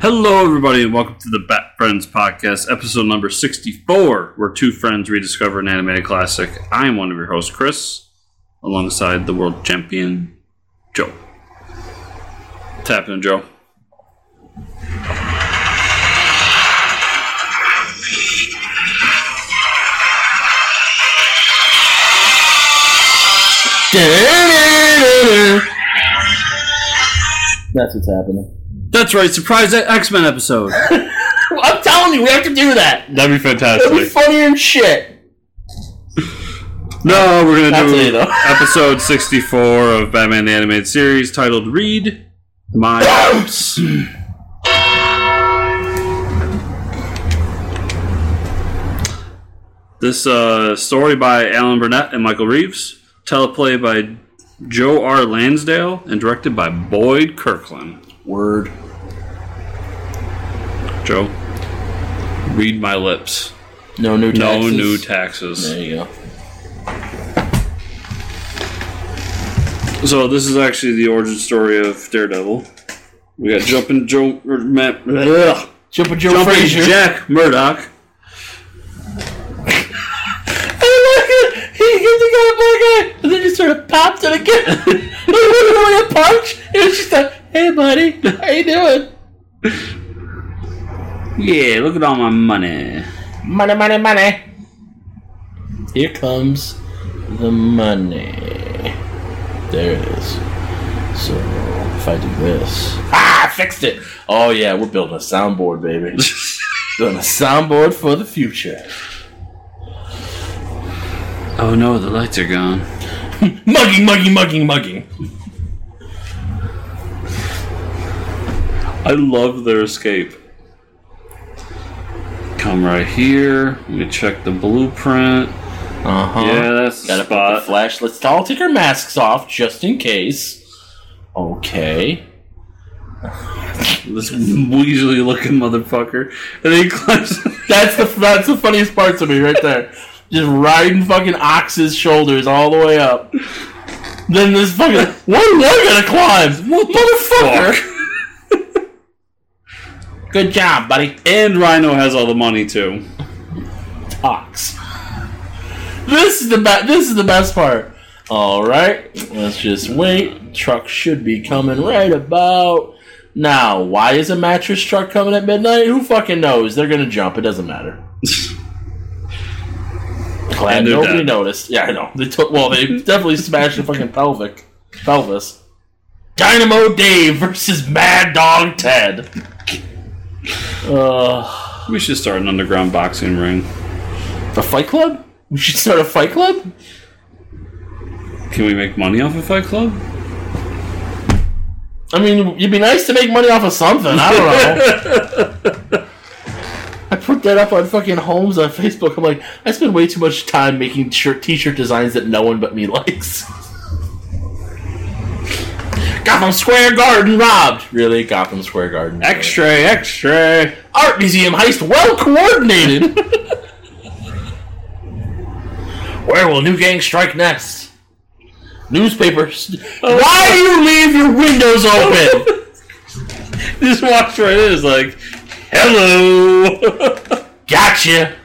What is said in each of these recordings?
Hello, everybody, and welcome to the Bat Friends podcast, episode number 64, where two friends rediscover an animated classic. I am one of your hosts, Chris, alongside the world champion, Joe. Tapping, Joe. That's what's happening. That's right, surprise X Men episode. I'm telling you, we have to do that. That'd be It'll be fantastic. funnier than shit. No, we're gonna Not do today, episode 64 of Batman the Animated Series titled Read My Lips. This uh, story by Alan Burnett and Michael Reaves, teleplay by Joe R. Lansdale, and directed by Boyd Kirkland. Word. Joe, read my lips. No new taxes. No new taxes. There you go. So this is actually the origin story of Daredevil. We got Jumpin' Joe, or Matt, ugh, Joe Jumpin' Frazier. Jack Murdock. he hit the guy, black guy, and then he sort of popped it again. it wasn't really a punch. It was just a, hey, buddy, how you doing? Yeah, look at all my money. Money, money, money. Here comes the money. There it is. So if I do this, ah, I fixed it. Oh yeah, we're building a soundboard, baby. building a soundboard for the future. Oh no, the lights are gone. Mugging, mugging, mugging, mugging. I love their escape. Come right here. Let me check the blueprint. Uh huh. Yeah, that's the Gotta put the spot. flash. Let's all take our masks off just in case. Okay. This weaselly looking motherfucker. And then he climbs. That's the that's the funniest part to me right there. Just riding fucking Ox's shoulders all the way up. Then this fucking what am I gonna climb? What motherfucker? Good job, buddy. and Rhino has all the money too. Ox. This is the be- this is the best part. All right, let's just wait. Truck should be coming right about now. Why is a mattress truck coming at midnight? Who fucking knows? They're gonna jump. It doesn't matter. Glad And nobody dead. noticed. Yeah, I know. They took. Well, they definitely smashed the fucking pelvic pelvis. Dynamo Dave versus Mad Dog Ted. Uh, We should start an underground boxing ring. a fight club? We should start a fight club. Can we make money off a Fight Club? I mean, it'd be nice to make money off of something. I don't know. I put that up on fucking Holmes on Facebook. I'm like, I spend way too much time making shirt t-shirt designs that no one but me likes. Gotham Square Garden robbed. Really, Gotham Square Garden. X-ray, X-ray. Art museum heist well coordinated. Where will new gang strike next? Newspapers. Oh. Why do you leave your windows open? Just walks right in. It's like, hello. Gotcha.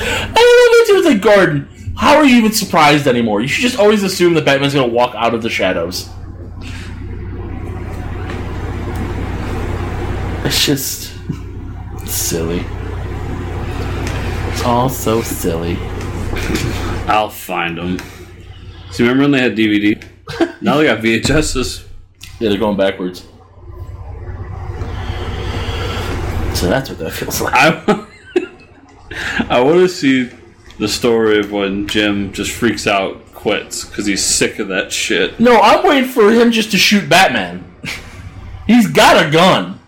I don't know if it's like Gordon. How are you even surprised anymore? You should just always assume that Batman's gonna walk out of the shadows. It's just silly. It's all so silly. I'll find them. See, remember when they had DVD? now they got VHSs. Yeah, they're going backwards. So that's what that feels like. I, I want to see the story of when Jim just freaks out, quits because he's sick of that shit. No, I'm waiting for him just to shoot Batman. He's got a gun.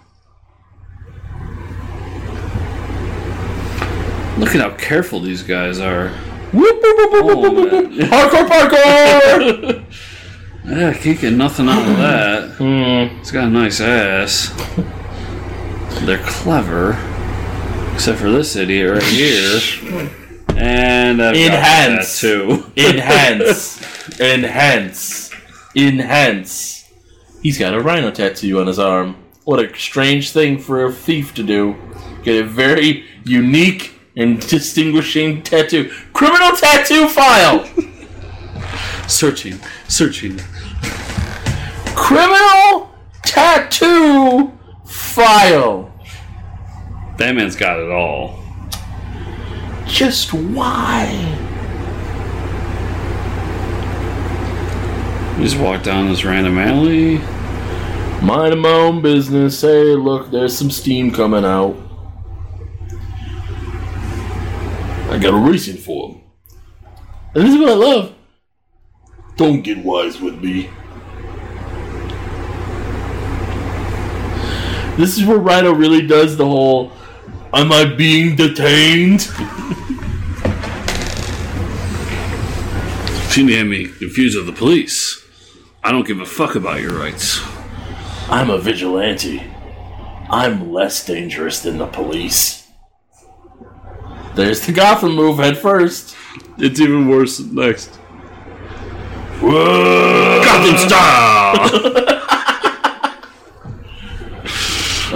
Look at how careful these guys are. Whoop, whoop, whoop, whoop, Oh, whoop, whoop, whoop. man. Parkour! Yeah, I can't get nothing out of that. Hmm. It's got a nice ass. They're clever. Except for this idiot right here. And I've Enhance. too. Enhance. Enhance. Enhance. He's got a rhino tattoo on his arm. What a strange thing for a thief to do. Get a very unique and distinguishing tattoo. Criminal tattoo file! Searching, searching. Criminal tattoo file. Batman's got it all. Just why? You just walk down this random alley. Minding my own business. Hey, look, there's some steam coming out. I got a reason for him. And this is what I love. Don't get wise with me. This is where Rhino really does the whole Am I being detained? She had me confused with the police. I don't give a fuck about your rights. I'm a vigilante. I'm less dangerous than the police. There's the Gotham move head first. It's even worse next. Whoa! Gotham style!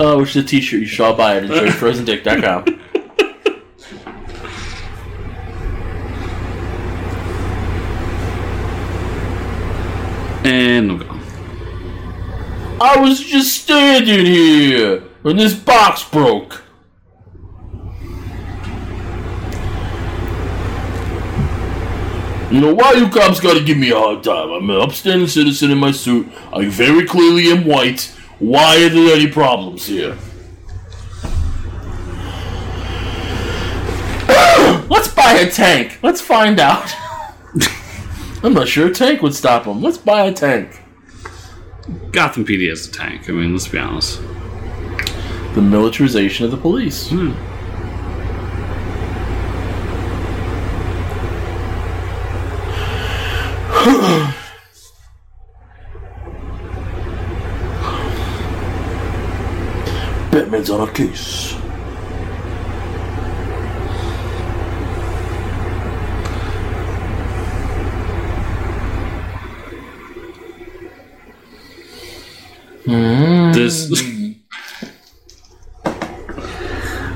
Oh, which is a t-shirt you should all buy it at enjoyfrozendick.com. and I'm gone. I was just standing here when this box broke. You know why you cops gotta give me a hard time? I'm an upstanding citizen in my suit. I very clearly am white. Why are there any problems here? Let's buy a tank. Let's find out. I'm not sure a tank would stop them. Let's buy a tank. Gotham PD has a tank. I mean, let's be honest. The militarization of the police. Hmm. Batman's on a case. Hmm. This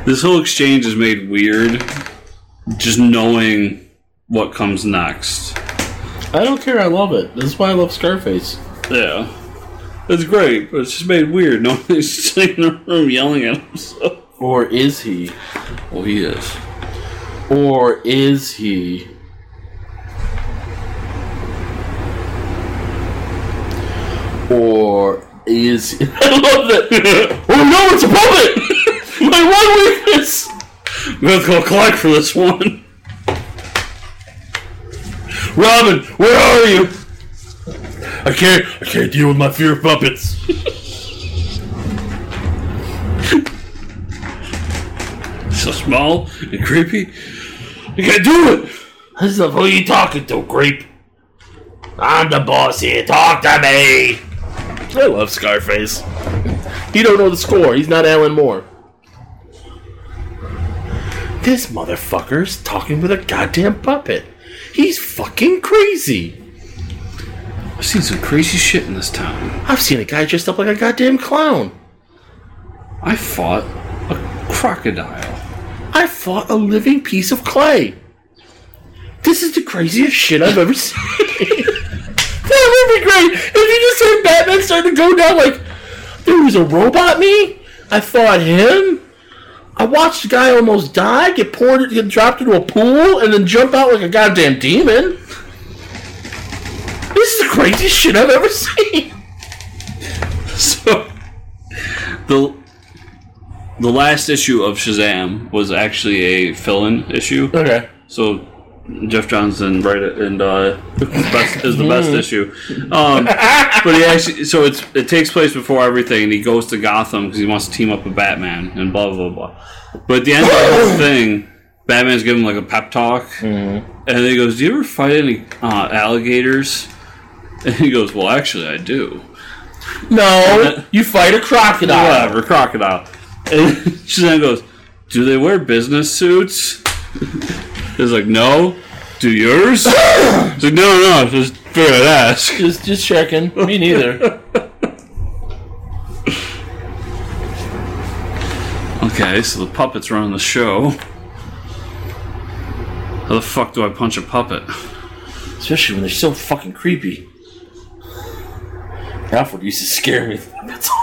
this whole exchange is made weird. Just knowing what comes next. I don't care. I love it. This is why I love Scarface. Yeah, it's great, but it's just made weird. Nobody's sitting in the room yelling at himself. Or is he? Well, he is. Or is he? Or is he? I love that. oh no, it's a puppet! My one weakness. We have to go collect for this one. Robin, where are you? I can't. I can't deal with my fear of puppets. So small and creepy. You can't do it. This is who you talking to, creep? I'm the boss here. Talk to me. I love Scarface. He don't know the score. He's not Alan Moore. This motherfucker's talking with a goddamn puppet. He's fucking crazy. I've seen some crazy shit in this town. I've seen a guy dressed up like a goddamn clown. I fought a crocodile. I fought a living piece of clay. This is the craziest shit I've ever seen. that would be great if you just said Batman started to go down like there was a robot me. I fought him. I watched a guy almost die, get poured, get dropped into a pool, and then jump out like a goddamn demon. This is the craziest shit I've ever seen. So the the last issue of Shazam was actually a fill-in issue. Okay. So Jeff Johnson right and uh, best, is the best issue. Um, but he actually so it's it takes place before everything, and he goes to Gotham because he wants to team up with Batman and blah blah blah. But at the end of the whole thing, Batman's giving him like a pep talk, and he goes, "Do you ever fight any uh, alligators?" And he goes, "Well, actually, I do." No, you fight a crocodile. Whatever, crocodile. And Shazam goes, "Do they wear business suits?" He's like, "No." Do yours? He's like, "No, no, just figured I'd ask." Just, just checking. Me neither. Okay, so the puppets run the show. How the fuck do I punch a puppet? Especially when they're so fucking creepy. Alfred used to scare me. That's all.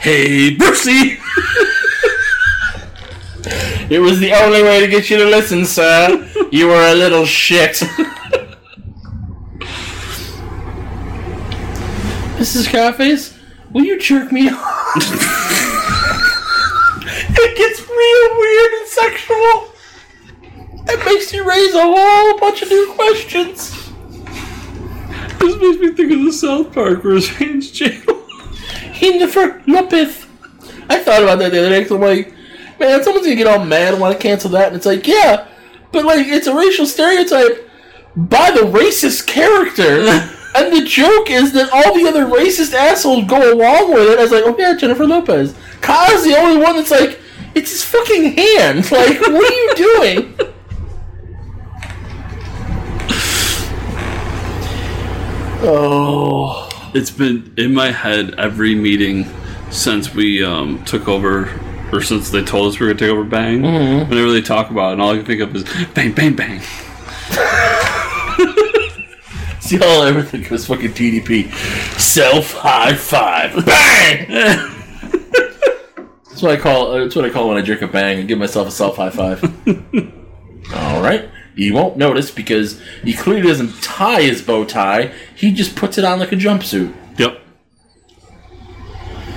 Hey, Brucey! It was the only way to get you to listen, sir. You were a little shit. Mrs. Scarface, will you jerk me off? it gets real weird and sexual. It makes you raise a whole bunch of new questions. This makes me think of the South Park where his hands jiggle. Hinderfer Lopez. I thought about that the other day 'cause I'm like, man, someone's gonna get all mad and want to cancel that, and it's like, yeah, but like it's a racial stereotype by the racist character, and the joke is that all the other racist assholes go along with it. I was like, oh yeah, Jennifer Lopez. Kyle's the only one that's like, it's his fucking hand. Like, what are you doing? Oh. It's been in my head every meeting since we um, took over, or since they told us we were going to take over Bang. Whenever they talk about it, and all I can think of is bang, bang, bang. See, all I ever think was fucking TDP. Self high five. Bang! that's what I call. That's what I call when I drink a bang and give myself a self high five. all right. You won't notice because he clearly doesn't tie his bow tie. He just puts it on like a jumpsuit. Yep.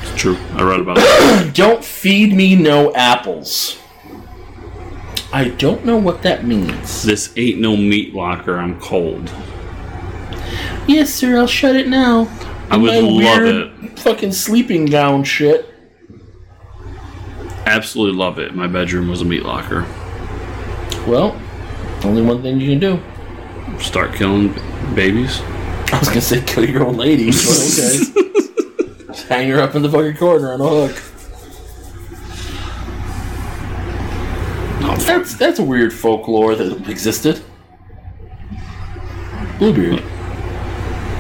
It's true. I read about it. Don't feed me no apples. I don't know what that means. this ain't no meat locker. I'm cold. Yes, sir. I'll shut it now. I would love it. Fucking sleeping gown shit. Absolutely love it. My bedroom was a meat locker. Well, only one thing you can do. Start killing babies. I was gonna say kill your old lady, but okay. Just hang her up in the fucking corner on a hook. That's that's a weird folklore that existed. Bluebeard.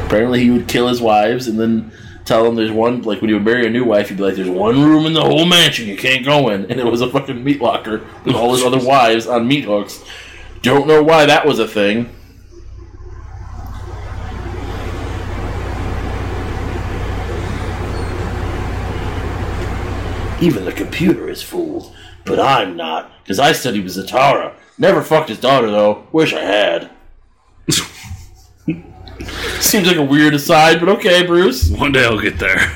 Apparently, he would kill his wives and then tell them there's one. Like when he would marry a new wife, he'd be like, "There's one room in the whole mansion you can't go in," and it was a fucking meat locker with all his other wives on meat hooks. Don't know why that was a thing. Even the computer is fooled, but I'm not, because I said studied with Zatara. Never fucked his daughter though. Wish I had. Seems like a weird aside, but okay, Bruce. One day I'll get there.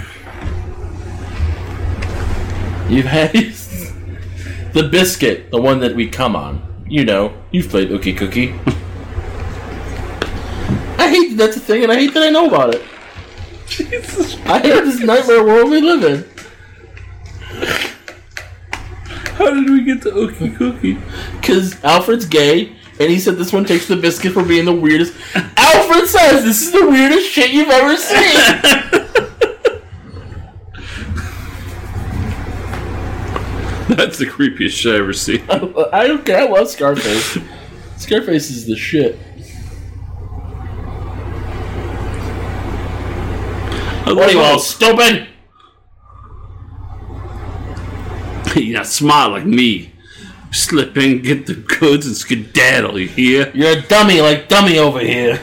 You've had the biscuit, the one that we come on. You know, you've played Ookie Cookie. I hate that that's a thing, and I hate that I know about it. I hate this nightmare world we live in. How did we get to Ookie Cookie? Because Alfred's gay, and he said this one takes the biscuit for being the weirdest. Alfred says this is the weirdest shit you've ever seen. That's the creepiest shit I ever seen. I don't care. I love Scarface. Scarface is the shit. What are you all stupid? You're not smart like me. Slip in, get the goods, and skedaddle, you hear? You're a dummy like dummy over here.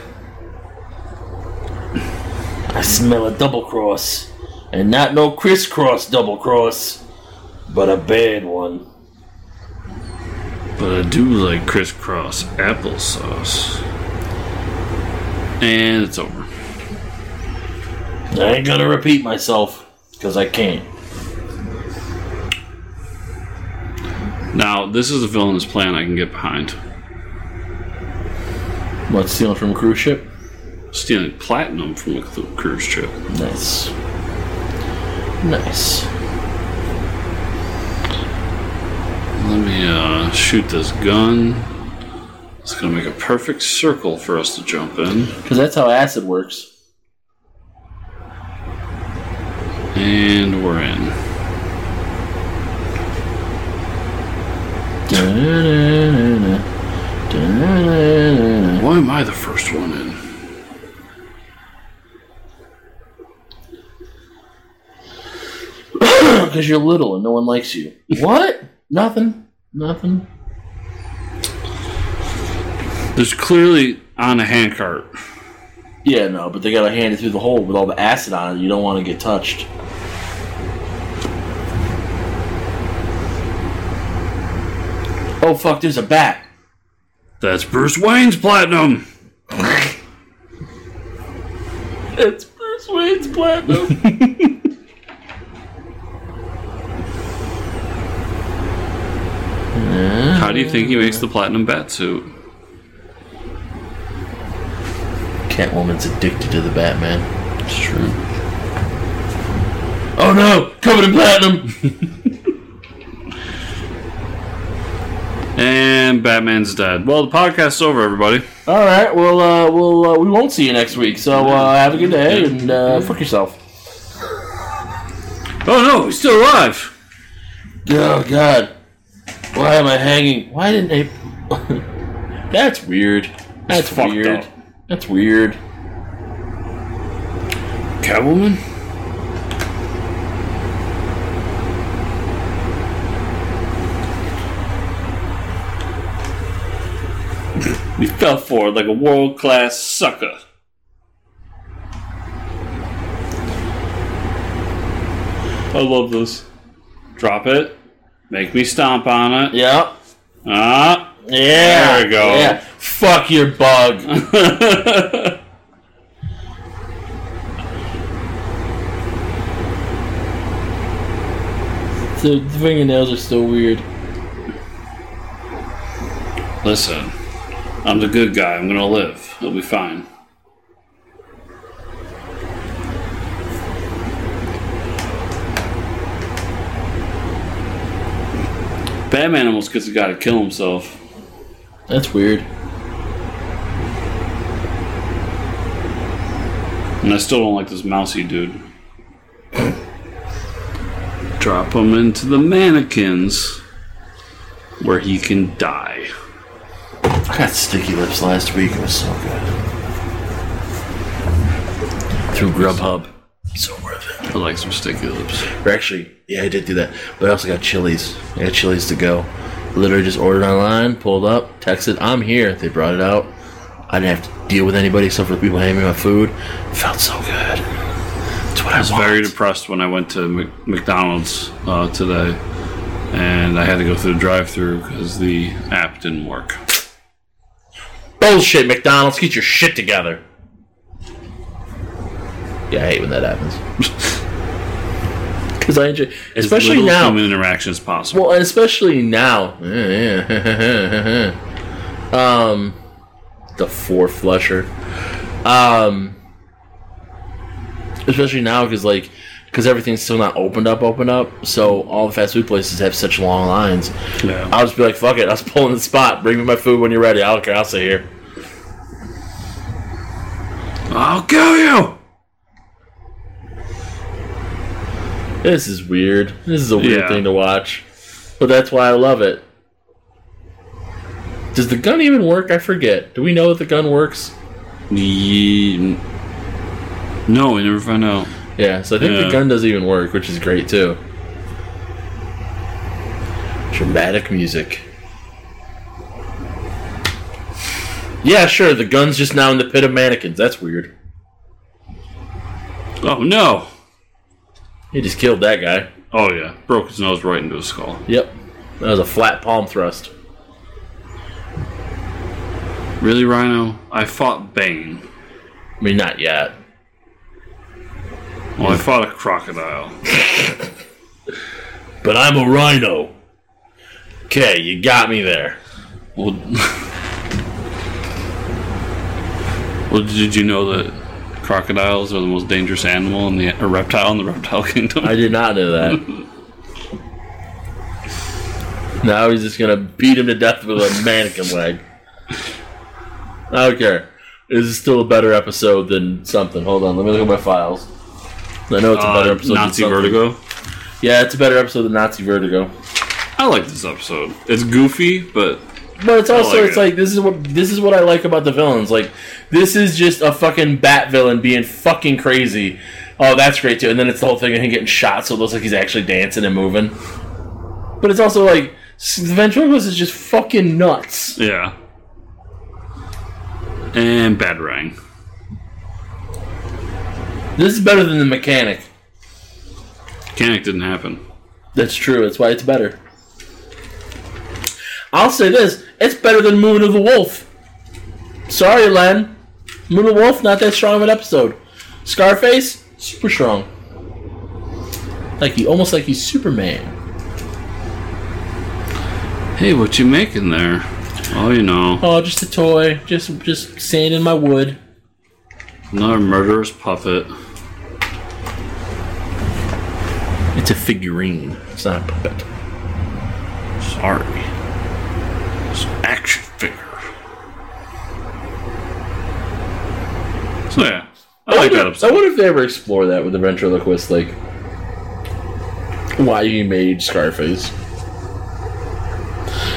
I smell a double cross, and not no crisscross double cross, but a bad one. But I do like crisscross applesauce. And it's over. I ain't gonna repeat myself, because I can't. Now, this is a villainous plan I can get behind. What, stealing from a cruise ship? Stealing platinum from a cruise ship. Nice. Nice. Let me uh, shoot this gun. It's gonna make a perfect circle for us to jump in. Because that's how acid works. And we're in. Why am I the first one in? because you're little and no one likes you. what? Nothing. Nothing. There's clearly on a handcart. Yeah, no, but they gotta hand it through the hole with all the acid on it. You don't want to get touched. Oh fuck! There's a bat. That's Bruce Wayne's platinum. It's Bruce Wayne's platinum. How do you think he makes the platinum bat suit? Catwoman's addicted to the Batman. It's true. Oh no! Covered in platinum. And Batman's dead. Well, the podcast's over, everybody. All right. Well, uh, we'll uh, we won't see you next week. So uh, have a good day and uh, fuck yourself. Oh no, he's still alive. Oh God! Why am I hanging? Why didn't they? That's weird. That's fucked weird. up. That's weird. Catwoman? We fell for it like a world class sucker. I love this. Drop it. Make me stomp on it. Yep. Ah. Yeah. There we go. Yeah. Fuck your bug. the fingernails are still weird. Listen, I'm the good guy. I'm gonna live. It'll be fine. Batman almost gets a guy to kill himself. That's weird. And I still don't like this mousy dude. Drop him into the mannequins where he can die. I got sticky lips last week. It was so good. Through Grubhub. So worth it. I like some sticky lips. Or actually, yeah, I did do that. But I also got Chili's. I got Chili's to go. Literally just ordered online, pulled up, texted, I'm here. They brought it out. I didn't have to deal with anybody except for the people handing me my food. It felt so good. That's what I, I was want. very depressed when I went to Mc- McDonald's uh, today, and I had to go through the drive-through because the app didn't work. Bullshit, McDonald's. Get your shit together. Yeah, I hate when that happens. Because I enjoy, especially little now. human interaction as possible. Well, and especially now. um, the four flusher. Um, especially now because like because everything's still not opened up, opened up. So all the fast food places have such long lines. yeah. I'll just be like, fuck it. I was pulling the spot. Bring me my food when you're ready. I don't care. I'll sit here. I'll kill you. This is weird. This is a weird Yeah. thing to watch, but that's why I love it. Does the gun even work? I forget. Do we know if the gun works? No, we never find out. Yeah, so I think Yeah. the gun doesn't even work, which is great too. Dramatic music. Yeah, sure, the gun's just now in the pit of mannequins. That's weird. Oh no! He just killed that guy. Oh yeah, broke his nose right into his skull. Yep. That was a flat palm thrust. Really, Rhino? I fought Bane. I mean, not yet. Well, I fought a crocodile. But I'm a rhino. Okay, you got me there. Well, well, did you know that crocodiles are the most dangerous animal in the a reptile in the reptile kingdom? I did not know that. now he's just gonna beat him to death with a mannequin leg. I don't care. This is still a better episode than something. Hold on, let me look at my files. I know it's a better Uh, episode. Nazi than something. Nazi vertigo. Yeah, it's a better episode than Nazi Vertigo. I like this episode. It's goofy, but But it's also like it's it. like this is what this is what I like about the villains. Like this is just a fucking bat villain being fucking crazy. Oh, that's great too. And then it's the whole thing of him getting shot, so it looks like he's actually dancing and moving. But it's also like the ventriloquist is just fucking nuts. Yeah. And bad Batarang. This is better than the mechanic. Mechanic didn't happen. That's true. That's why it's better. I'll say this: it's better than Moon of the Wolf. Sorry, Len. Moon of the Wolf, not that strong of an episode. Scarface, super strong. Like he, almost like he's Superman. Hey, what you making there? Oh, you know, Oh, just a toy, just just sanding my wood. another murderous puppet. It's a figurine. It's not a puppet. Sorry. It's an action figure. So yeah, I like that I wonder if they ever explore that with the ventriloquist, like why he made Scarface.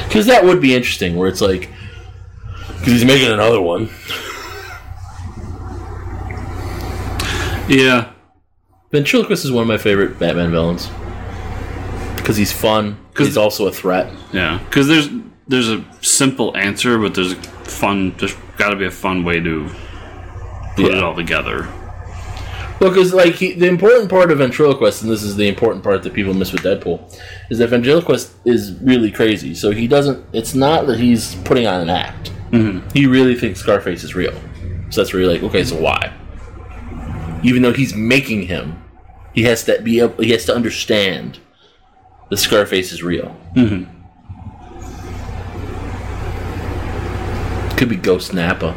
Because that would be interesting, where it's like, because he's making another one. Yeah, Ventriloquist is one of my favorite Batman villains. Because he's fun. Because he's also a threat. yeah. Because there's there's a simple answer, but there's a fun. There's got to be a fun way to put it Yeah. all together. Well, because like he, the important part of ventriloquist, and this is the important part that people miss with Deadpool, is that ventriloquist is really crazy. So he doesn't. It's not that he's putting on an act. Mm-hmm. He really thinks Scarface is real. So that's where you're like, okay, so why? Even though he's making him, he has to be able. He has to understand the Scarface is real. Mm-hmm. Could be Ghost Nappa.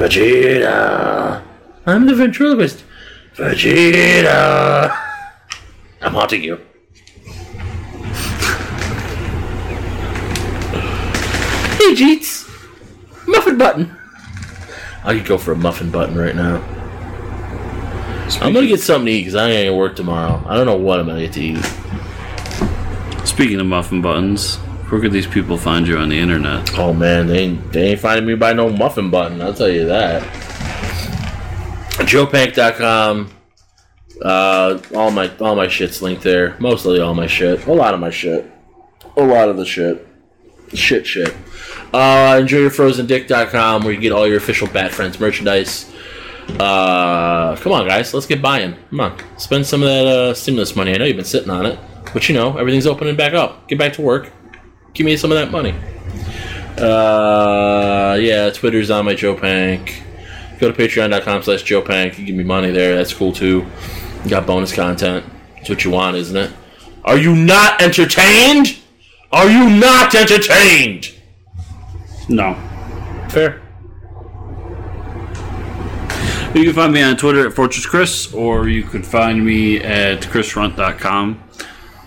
Vegeta! I'm the ventriloquist. Vegeta! I'm haunting you. hey, Jeets! Muffin button! I could go for a muffin button right now. I'm gonna get something to eat because I ain't gonna work tomorrow. I don't know what I'm gonna get to eat. Speaking of muffin buttons, where could these people find you on the internet? Oh man, they ain't, they ain't finding me by no muffin button. I'll tell you that. JoePank.com. Uh, all my all my shit's linked there. Mostly all my shit. A lot of my shit. A lot of the shit. Shit, shit. Uh, enjoyyourfrozendick.com where you get all your official Bat Friends merchandise. Uh, come on, guys, let's get buying. Come on, spend some of that uh, stimulus money. I know you've been sitting on it, but you know everything's opening back up. Get back to work. Give me some of that money. Uh, yeah, Twitter's on my Joe Pank. Go to patreon.com slash Joe Pank. You give me money there. That's cool too. You got bonus content. That's what you want, isn't it? Are you not entertained? Are you not entertained? No. Fair. You can find me on Twitter at Fortress Chris, or you could find me at chrisrundt.com.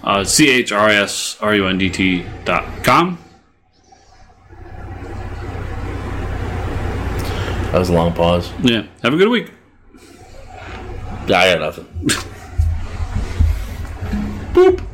Uh, C H R I S R U N D T dot com. That was a long pause. Yeah. Have a good week. I got nothing. Boop.